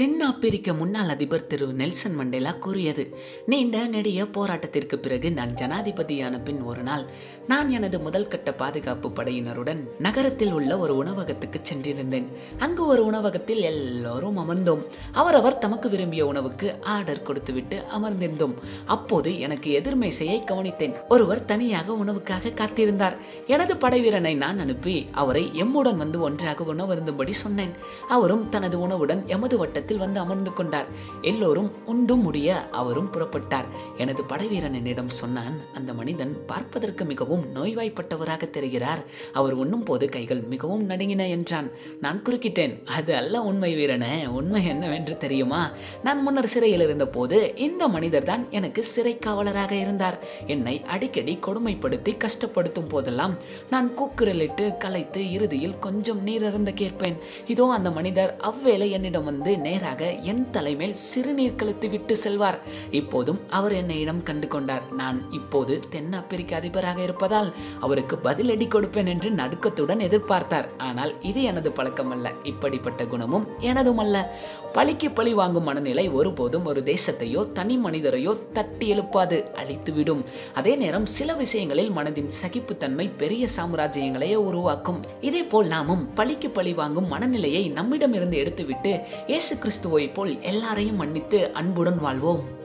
தென்னாப்பிரிக்க முன்னாள் அதிபர் திரு நெல்சன் மண்டேலா கூறியது நீண்ட நெடிய போராட்டத்திற்கு பிறகு நான் ஜனாதிபதியான பின் ஒரு நாள் நான் எனது முதல் கட்ட பாதுகாப்பு படையினருடன் நகரத்தில் உள்ள ஒரு உணவகத்துக்கு சென்றிருந்தேன். அங்கு ஒரு உணவகத்தில் எல்லோரும் அமர்ந்தோம். அவரவர் தமக்கு விரும்பிய உணவுக்கு ஆர்டர் கொடுத்துவிட்டு அமர்ந்திருந்தோம். அப்போது எனக்கு எதிர்மேசையை கவனித்தேன். ஒருவர் தனியாக உணவுக்காக காத்திருந்தார். எனது படைவீரனை நான் அனுப்பி அவரை எம்முடன் வந்து ஒன்றாக உணவருந்தும்படி சொன்னேன். அவரும் தனது உணவுடன் எமது வட்டத்தில் வந்து அமர்ந்து கொண்டார். எல்லோரும் உண்டும் முடிய அவரும் புறப்பட்டார். எனது படைவீரன் என்னிடம் சொன்னான் அந்த மனிதன் பார்ப்பதற்கு மிகவும் நோய்வாய்ப்பட்டவராக தெரிகிறார். அவர் உண்ணும் போது கைகள் மிகவும் நடுங்கின என்றான். நான் குறுக்கிட்டேன் அது அல்ல உண்மை வீரனே உண்மை என்னவென்று தெரியுமா? நான் முன்னர் சிறையில் இருந்தபோது இந்த மனிதர் தான் எனக்கு சிறை காவலராக இருந்தார். என்னை அடிக்கடி கொடுமைப்படுத்தி கஷ்டப்படுத்தும் போதெல்லாம் நான் கூக்குரலிட்டு கலைத்து இறுதியில் கொஞ்சம் நீர் அருந்த கேட்பேன். இதோ அந்த மனிதர் அவ்வேளை என்னிடம் வந்து நேராக என் தலைமேல் சிறுநீர் கழுத்து விட்டு செல்வார். இப்போதும் அவர் என்னையிடம் கண்டு கொண்டார். நான் இப்போது தென்னாப்பிரிக்க அதிபராக இருப்பதால் அவருக்கு பதிலடி கொடுப்பேன் என்று நடுக்கத்துடன் எதிர்பார்த்தார். ஆனால் இது எனது பழக்கமல்ல. இப்படிப்பட்ட குணமும் எனதுமல்ல. பழிக்கு பழி வாங்கும் மனநிலை ஒருபோதும் ஒரு தேசத்தையோ தனி மனிதரையோ தட்டி எழுப்பாது அழித்துவிடும். அதே நேரம் சில விஷயங்களில் மனதின் சகிப்புத்தன்மை பெரிய சாம்ராஜ்யங்களையே உருவாக்கும். இதே போல் நாமும் பழிக்கு பழி வாங்கும் மனநிலையை நம்மிடமிருந்து எடுத்துவிட்டு இயேசு கிறிஸ்துவை போல் எல்லாரையும் மன்னித்து அன்புடன் வாழ்வோம்.